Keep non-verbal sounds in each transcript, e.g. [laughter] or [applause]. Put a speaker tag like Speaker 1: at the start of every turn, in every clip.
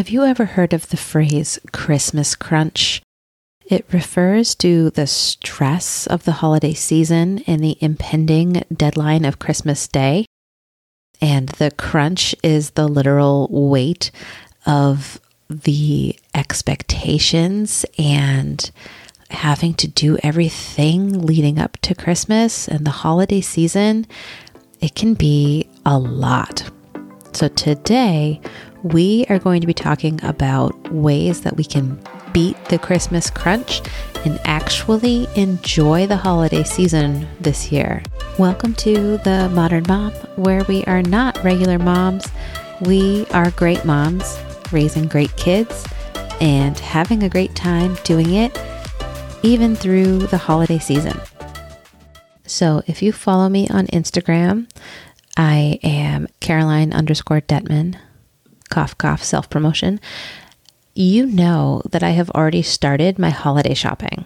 Speaker 1: Have you ever heard of the phrase Christmas crunch? It refers to the stress of the holiday season and the impending deadline of Christmas Day. And the crunch is the literal weight of the expectations and having to do everything leading up to Christmas and the holiday season. It can be a lot. So, today we are going to be talking about ways that we can beat the Christmas crunch and actually enjoy the holiday season this year. Welcome to the Modern Mom, where we are not regular moms. We are great moms, raising great kids and having a great time doing it, even through the holiday season. So if you follow me on Instagram, I am Caroline underscore Dettman, cough, cough, self promotion. You know that I have already started my holiday shopping.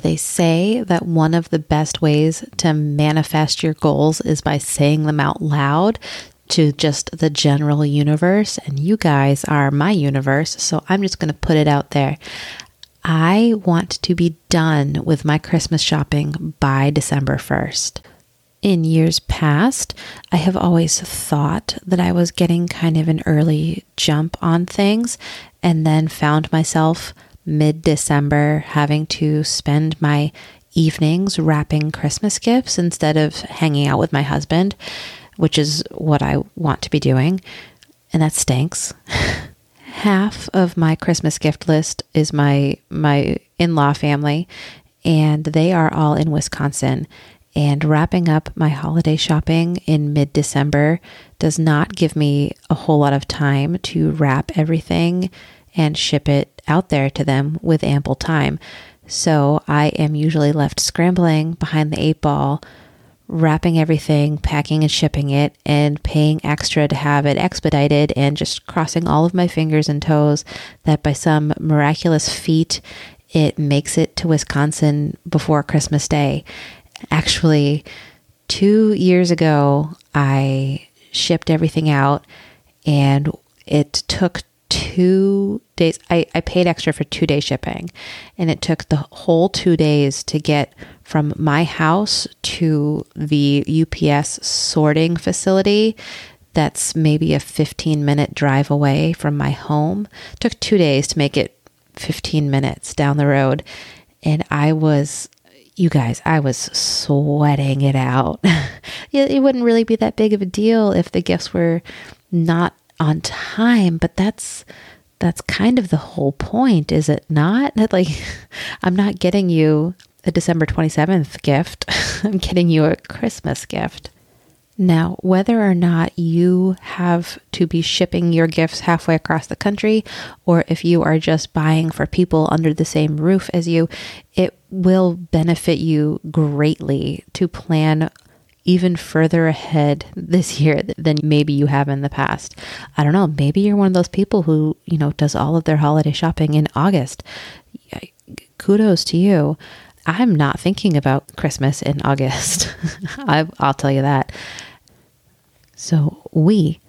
Speaker 1: They say that one of the best ways to manifest your goals is by saying them out loud to just the general universe. And you guys are my universe. So I'm just going to put it out there. I want to be done with my Christmas shopping by December 1st. In years past, I have always thought that I was getting kind of an early jump on things and then found myself mid December having to spend my evenings wrapping Christmas gifts instead of hanging out with my husband, which is what I want to be doing. And that stinks. [laughs] Half of my Christmas gift list is my my in-law family and they are all in Wisconsin and wrapping up my holiday shopping in mid December does not give me a whole lot of time to wrap everything and ship it out there to them with ample time. So I am usually left scrambling behind the eight ball, wrapping everything, packing and shipping it, and paying extra to have it expedited, and just crossing all of my fingers and toes that by some miraculous feat, it makes it to Wisconsin before Christmas Day. Actually, two years ago, I shipped everything out and it took two days. I, I paid extra for two day shipping and it took the whole two days to get from my house to the UPS sorting facility that's maybe a 15 minute drive away from my home. It took two days to make it 15 minutes down the road. And I was you guys, I was sweating it out. [laughs] it wouldn't really be that big of a deal if the gifts were not on time, but that's that's kind of the whole point, is it not? That [laughs] like I'm not getting you a December 27th gift. [laughs] I'm getting you a Christmas gift. Now, whether or not you have to be shipping your gifts halfway across the country, or if you are just buying for people under the same roof as you, it will benefit you greatly to plan even further ahead this year than maybe you have in the past. I don't know, maybe you're one of those people who, you know, does all of their holiday shopping in August. Kudos to you. I'm not thinking about Christmas in August. [laughs] I, will tell you that. So we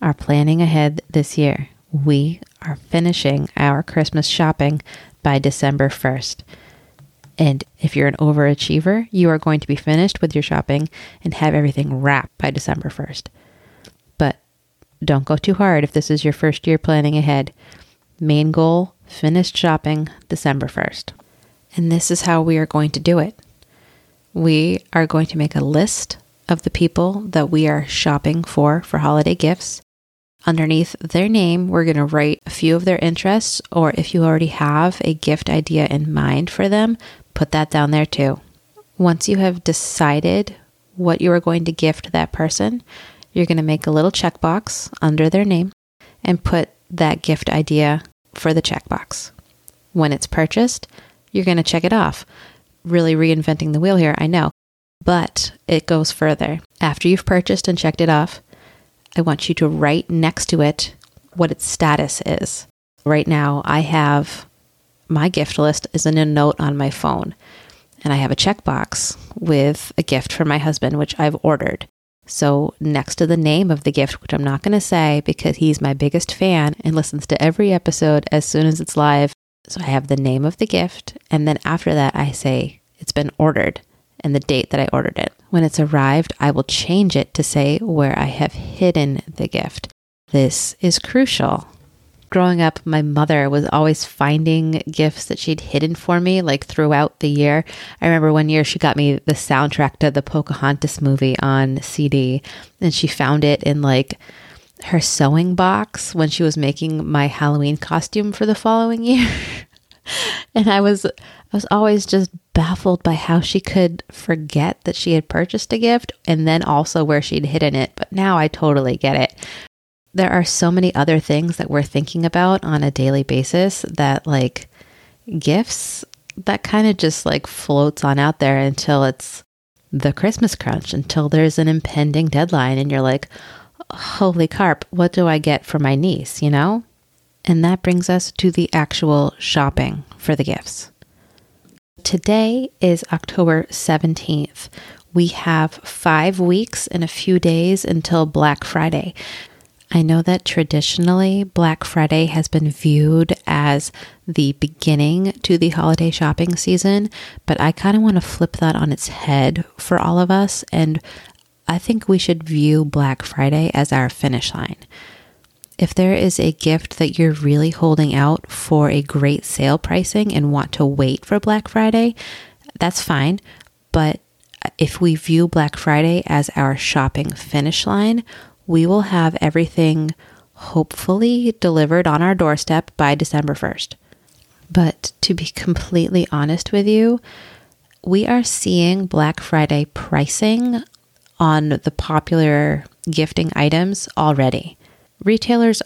Speaker 1: are planning ahead this year. We are finishing our Christmas shopping by December 1st. And if you're an overachiever, you are going to be finished with your shopping and have everything wrapped by December 1st. But don't go too hard if this is your first year planning ahead. Main goal finished shopping December 1st. And this is how we are going to do it. We are going to make a list of the people that we are shopping for for holiday gifts. Underneath their name, we're going to write a few of their interests, or if you already have a gift idea in mind for them, put that down there too. Once you have decided what you are going to gift that person, you're going to make a little checkbox under their name and put that gift idea for the checkbox. When it's purchased, you're going to check it off. Really reinventing the wheel here, I know, but it goes further. After you've purchased and checked it off, I want you to write next to it what its status is. Right now, I have my gift list is in a note on my phone, and I have a checkbox with a gift for my husband, which I've ordered. So, next to the name of the gift, which I'm not going to say because he's my biggest fan and listens to every episode as soon as it's live. So, I have the name of the gift. And then after that, I say it's been ordered and the date that I ordered it. When it's arrived, I will change it to say where I have hidden the gift. This is crucial growing up, my mother was always finding gifts that she'd hidden for me, like throughout the year. I remember one year she got me the soundtrack to the Pocahontas movie on CD, and she found it in like her sewing box when she was making my Halloween costume for the following [laughs] year. and I was I was always just baffled by how she could forget that she had purchased a gift and then also where she'd hidden it. But now I totally get it there are so many other things that we're thinking about on a daily basis that like gifts that kind of just like floats on out there until it's the Christmas crunch, until there's an impending deadline and you're like, holy carp, what do I get for my niece, you know? And that brings us to the actual shopping for the gifts. Today is October 17th. We have five weeks and a few days until Black Friday. I know that traditionally Black Friday has been viewed as the beginning to the holiday shopping season, but I kind of want to flip that on its head for all of us. And I think we should view Black Friday as our finish line. If there is a gift that you're really holding out for a great sale pricing and want to wait for Black Friday, that's fine. But if we view Black Friday as our shopping finish line, we will have everything hopefully delivered on our doorstep by December 1st. But to be completely honest with you, we are seeing Black Friday pricing on the popular gifting items already. Retailers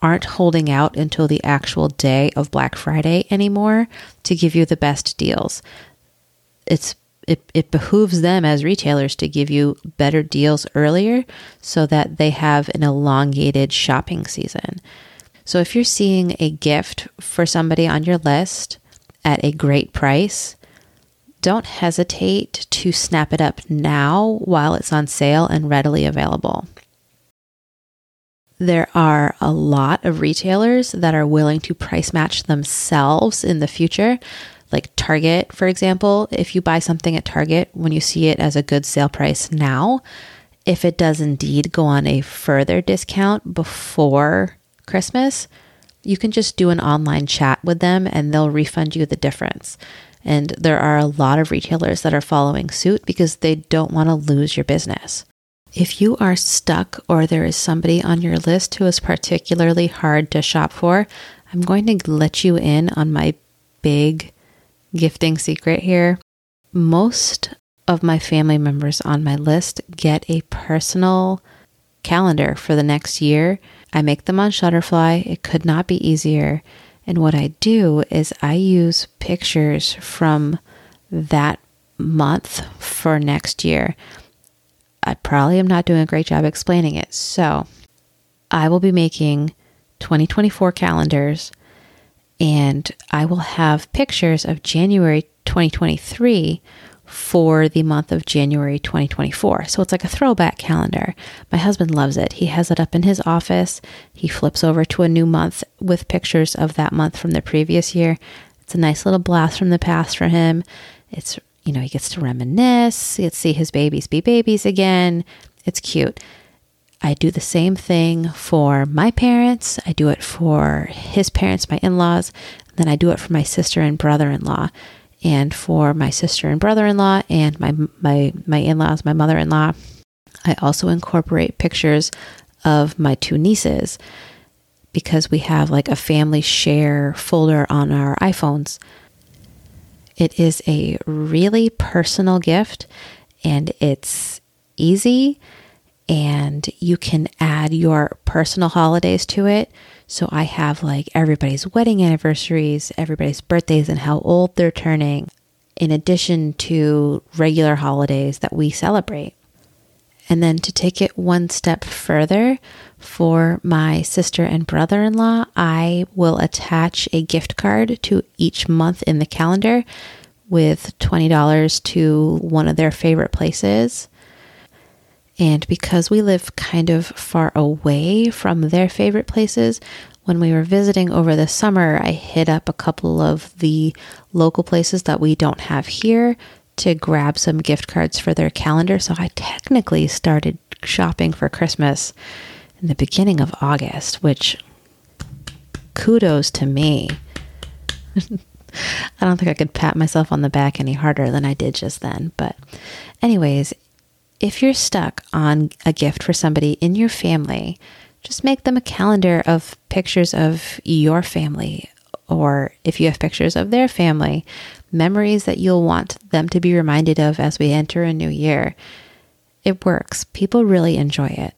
Speaker 1: aren't holding out until the actual day of Black Friday anymore to give you the best deals. It's it, it behooves them as retailers to give you better deals earlier so that they have an elongated shopping season. So if you're seeing a gift for somebody on your list at a great price, don't hesitate to snap it up now while it's on sale and readily available. There are a lot of retailers that are willing to price match themselves in the future like Target, for example, if you buy something at Target when you see it as a good sale price now, if it does indeed go on a further discount before Christmas, you can just do an online chat with them and they'll refund you the difference. And there are a lot of retailers that are following suit because they don't want to lose your business. If you are stuck or there is somebody on your list who is particularly hard to shop for, I'm going to let you in on my big gifting secret here. Most of my family members on my list get a personal calendar for the next year. I make them on Shutterfly. It could not be easier. And what I do is I use pictures from that month for next year. I probably am not doing a great job explaining it. So I will be making 2024 calendars and I will have pictures of January 2023 for the month of January 2024. So it's like a throwback calendar. My husband loves it. He has it up in his office. He flips over to a new month with pictures of that month from the previous year. It's a nice little blast from the past for him. It's, you know, he gets to reminisce, he gets to see his babies be babies again. It's cute. I do the same thing for my parents. I do it for his parents, my in laws. Then I do it for my sister and brother in law. And for my sister and brother in law and my, my, my in laws, my mother in law, I also incorporate pictures of my two nieces because we have like a family share folder on our iPhones. It is a really personal gift and it's easy and you can add your personal holidays to it. So I have like everybody's wedding anniversaries, everybody's birthdays, and how old they're turning, in addition to regular holidays that we celebrate. And then to take it one step further, for my sister and brother in law, I will attach a gift card to each month in the calendar with $20 to one of their favorite places And because we live kind of far away from their favorite places, when we were visiting over the summer, I hit up a couple of the local places that we don't have here to grab some gift cards for their calendar. So I technically started shopping for Christmas in the beginning of August, which kudos to me. [laughs] I don't think I could pat myself on the back any harder than I did just then. But, anyways, if you're stuck on a gift for somebody in your family, just make them a calendar of pictures of your family, or if you have pictures of their family, memories that you'll want them to be reminded of as we enter a new year. It works. People really enjoy it.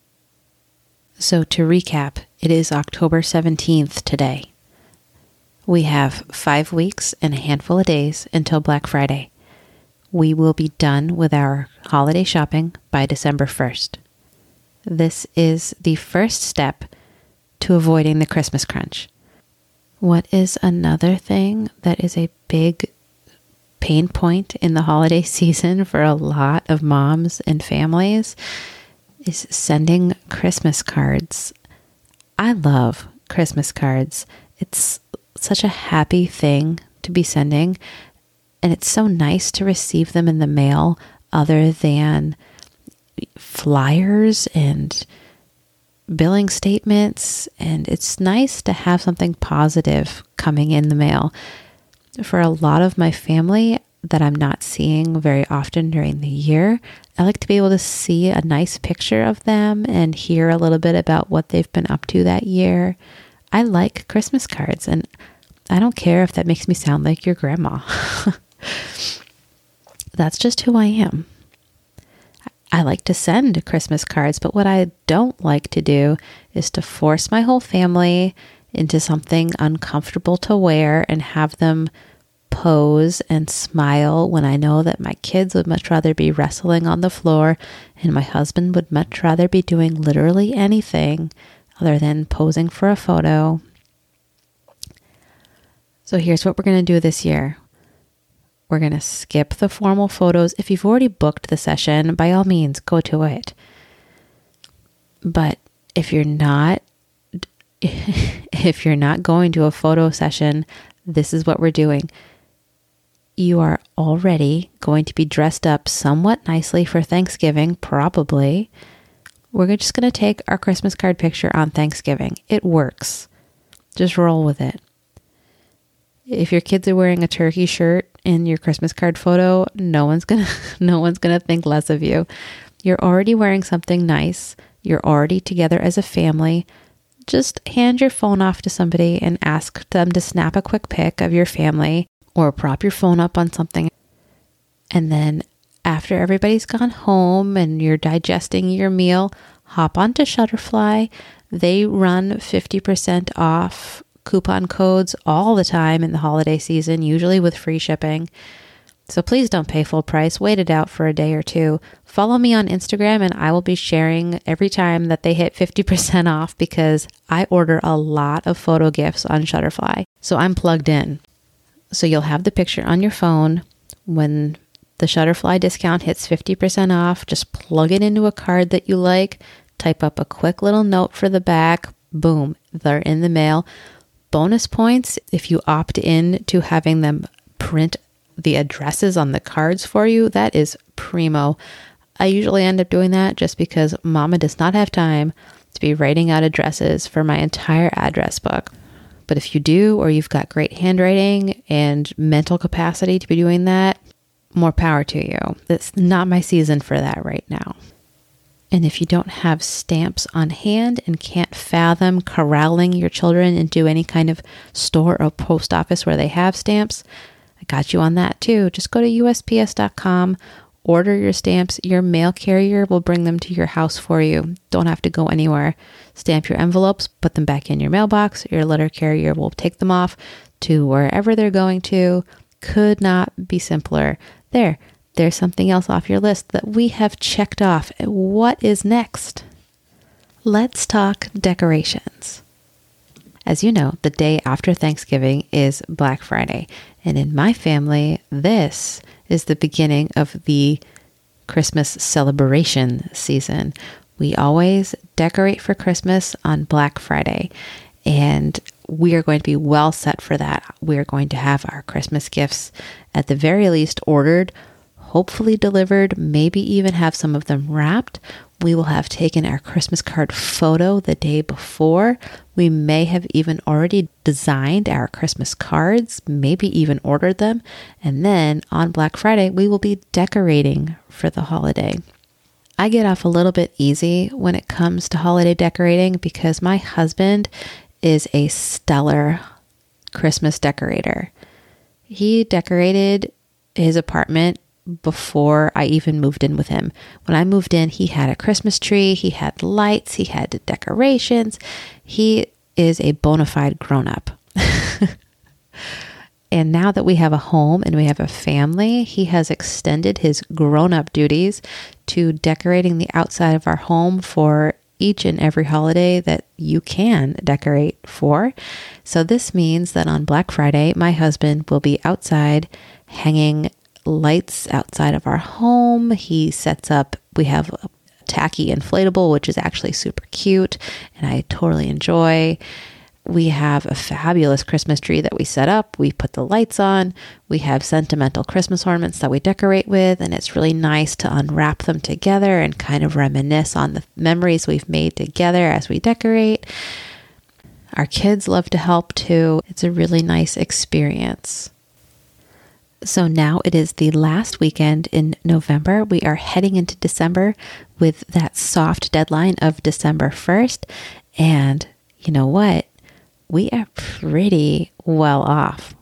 Speaker 1: So, to recap, it is October 17th today. We have five weeks and a handful of days until Black Friday. We will be done with our holiday shopping by December 1st. This is the first step to avoiding the Christmas crunch. What is another thing that is a big pain point in the holiday [laughs] season for a lot of moms and families is sending Christmas cards. I love Christmas cards. It's such a happy thing to be sending, and it's so nice to receive them in the mail other than flyers and billing statements. And it's nice to have something positive coming in the mail. For a lot of my family, that I'm not seeing very often during the year. I like to be able to see a nice picture of them and hear a little bit about what they've been up to that year. I like Christmas cards, and I don't care if that makes me sound like your grandma. [laughs] That's just who I am. I like to send Christmas cards, but what I don't like to do is to force my whole family into something uncomfortable to wear and have them pose and smile when I know that my kids would much rather be wrestling on the floor and my husband would much rather be doing literally anything other than posing for a photo. So here's what we're going to do this year. We're going to skip the formal photos. If you've already booked the session, by all means, go to it. But if you're not [laughs] if you're not going to a photo session, this is what we're doing you are already going to be dressed up somewhat nicely for Thanksgiving, probably. We're just going to take our Christmas card picture on Thanksgiving. It works. Just roll with it. If your kids are wearing a turkey shirt in your Christmas card photo, no one's going [laughs] to no one's going to think less of you. You're already wearing something nice. You're already together as a family. Just hand your phone off to somebody and ask them to snap a quick pic of your family or prop your phone up on something. And then after everybody's gone home and you're digesting your meal, hop onto Shutterfly. They run 50% off coupon codes all the time in the holiday season, usually with free shipping. So please don't pay full price. Wait it out for a day or two. Follow me on Instagram and I will be sharing every time that they hit 50% off because I order a lot of photo gifts on Shutterfly. So I'm plugged in. So you'll have the picture on your phone. When the Shutterfly discount hits 50% off, just plug it into a card that you like, type up a quick little note for the back. Boom, they're in the mail. Bonus points if you opt in to having them print the addresses on the cards for you. That is primo. I usually end up doing that just because mama does not have time to be writing out addresses for my entire address book. But if you do, or you've got great handwriting and mental capacity to be doing that, more power to you. It's not my season for that right now. And if you don't have stamps on hand and can't fathom corralling your children into any kind of store or post office where they have stamps, I got you on that too. Just go to USPS.com, order your stamps. Your mail carrier will bring them to your house for you. Don't have to go anywhere. Stamp your envelopes, put them back in your mailbox. Your letter carrier will take them off to wherever they're going to. Could not be simpler. There, there's something else off your list that we have checked off. What is next? Let's talk decorations. As you know, the day after Thanksgiving is Black Friday. And in my family, this is the beginning of the Christmas celebration season. We always decorate for Christmas on Black Friday, and we are going to be well set for that. We are going to have our Christmas gifts at the very least ordered, hopefully delivered, maybe even have some of them wrapped. We will have taken our Christmas card photo the day before. We may have even already designed our Christmas cards, maybe even ordered them. And then on Black Friday, we will be decorating for the holiday. I get off a little bit easy when it comes to holiday decorating because my husband is a stellar Christmas decorator. He decorated his apartment before I even moved in with him. When I moved in, he had a Christmas tree, he had lights, he had decorations. He is a bona fide grown up. [laughs] and now that we have a home and we have a family, he has extended his grown up duties to decorating the outside of our home for each and every holiday that you can decorate for. So, this means that on Black Friday, my husband will be outside hanging lights outside of our home. He sets up, we have a tacky inflatable, which is actually super cute and I totally enjoy. We have a fabulous Christmas tree that we set up. We put the lights on. We have sentimental Christmas ornaments that we decorate with, and it's really nice to unwrap them together and kind of reminisce on the memories we've made together as we decorate. Our kids love to help too. It's a really nice experience. So now it is the last weekend in November. We are heading into December with that soft deadline of December 1st. And you know what? We are pretty well off.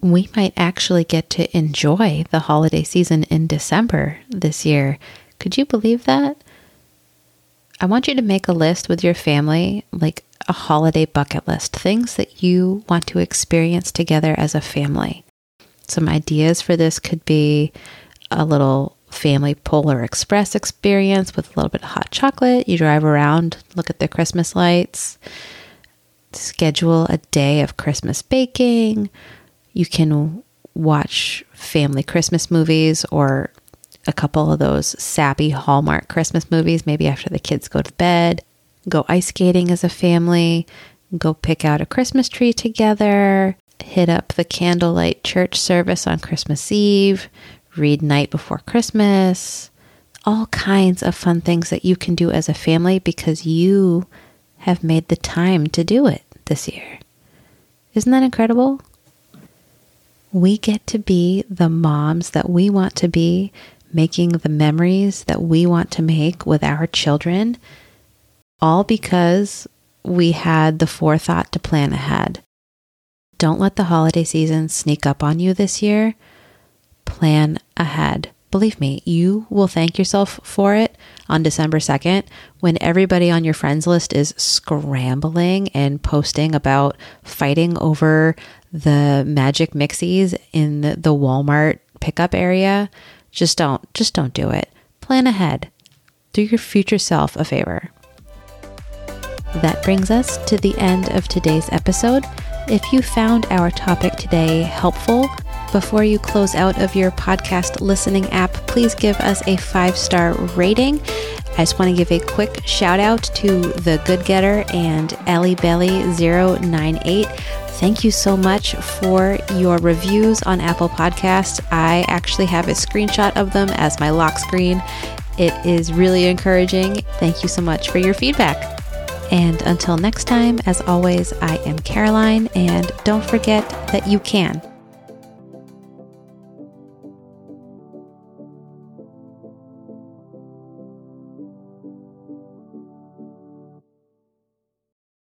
Speaker 1: We might actually get to enjoy the holiday season in December this year. Could you believe that? I want you to make a list with your family, like a holiday bucket list, things that you want to experience together as a family. Some ideas for this could be a little family Polar Express experience with a little bit of hot chocolate. You drive around, look at the Christmas lights, schedule a day of Christmas baking. You can watch family Christmas movies or a couple of those sappy Hallmark Christmas movies, maybe after the kids go to bed. Go ice skating as a family. Go pick out a Christmas tree together hit up the candlelight church service on Christmas Eve, read Night Before Christmas, all kinds of fun things that you can do as a family because you have made the time to do it this year. Isn't that incredible? We get to be the moms that we want to be, making the memories that we want to make with our children, all because we had the forethought to plan ahead. Don't let the holiday season sneak up on you this year. Plan ahead. Believe me, you will thank yourself for it on December 2nd when everybody on your friends list is scrambling and posting about fighting over the magic mixies in the, Walmart pickup area. Just don't, just don't do it. Plan ahead. Do your future self a favor. That brings us to the end of today's episode. If you found our topic today helpful, before you close out of your podcast listening app, please give us a five star rating. I just want to give a quick shout out to The Good Getter and Ellie Belly 098. Thank you so much for your reviews on Apple Podcasts. I actually have a screenshot of them as my lock screen. It is really encouraging. Thank you so much for your feedback. And until next time, as always, I am Caroline, and don't forget that you can.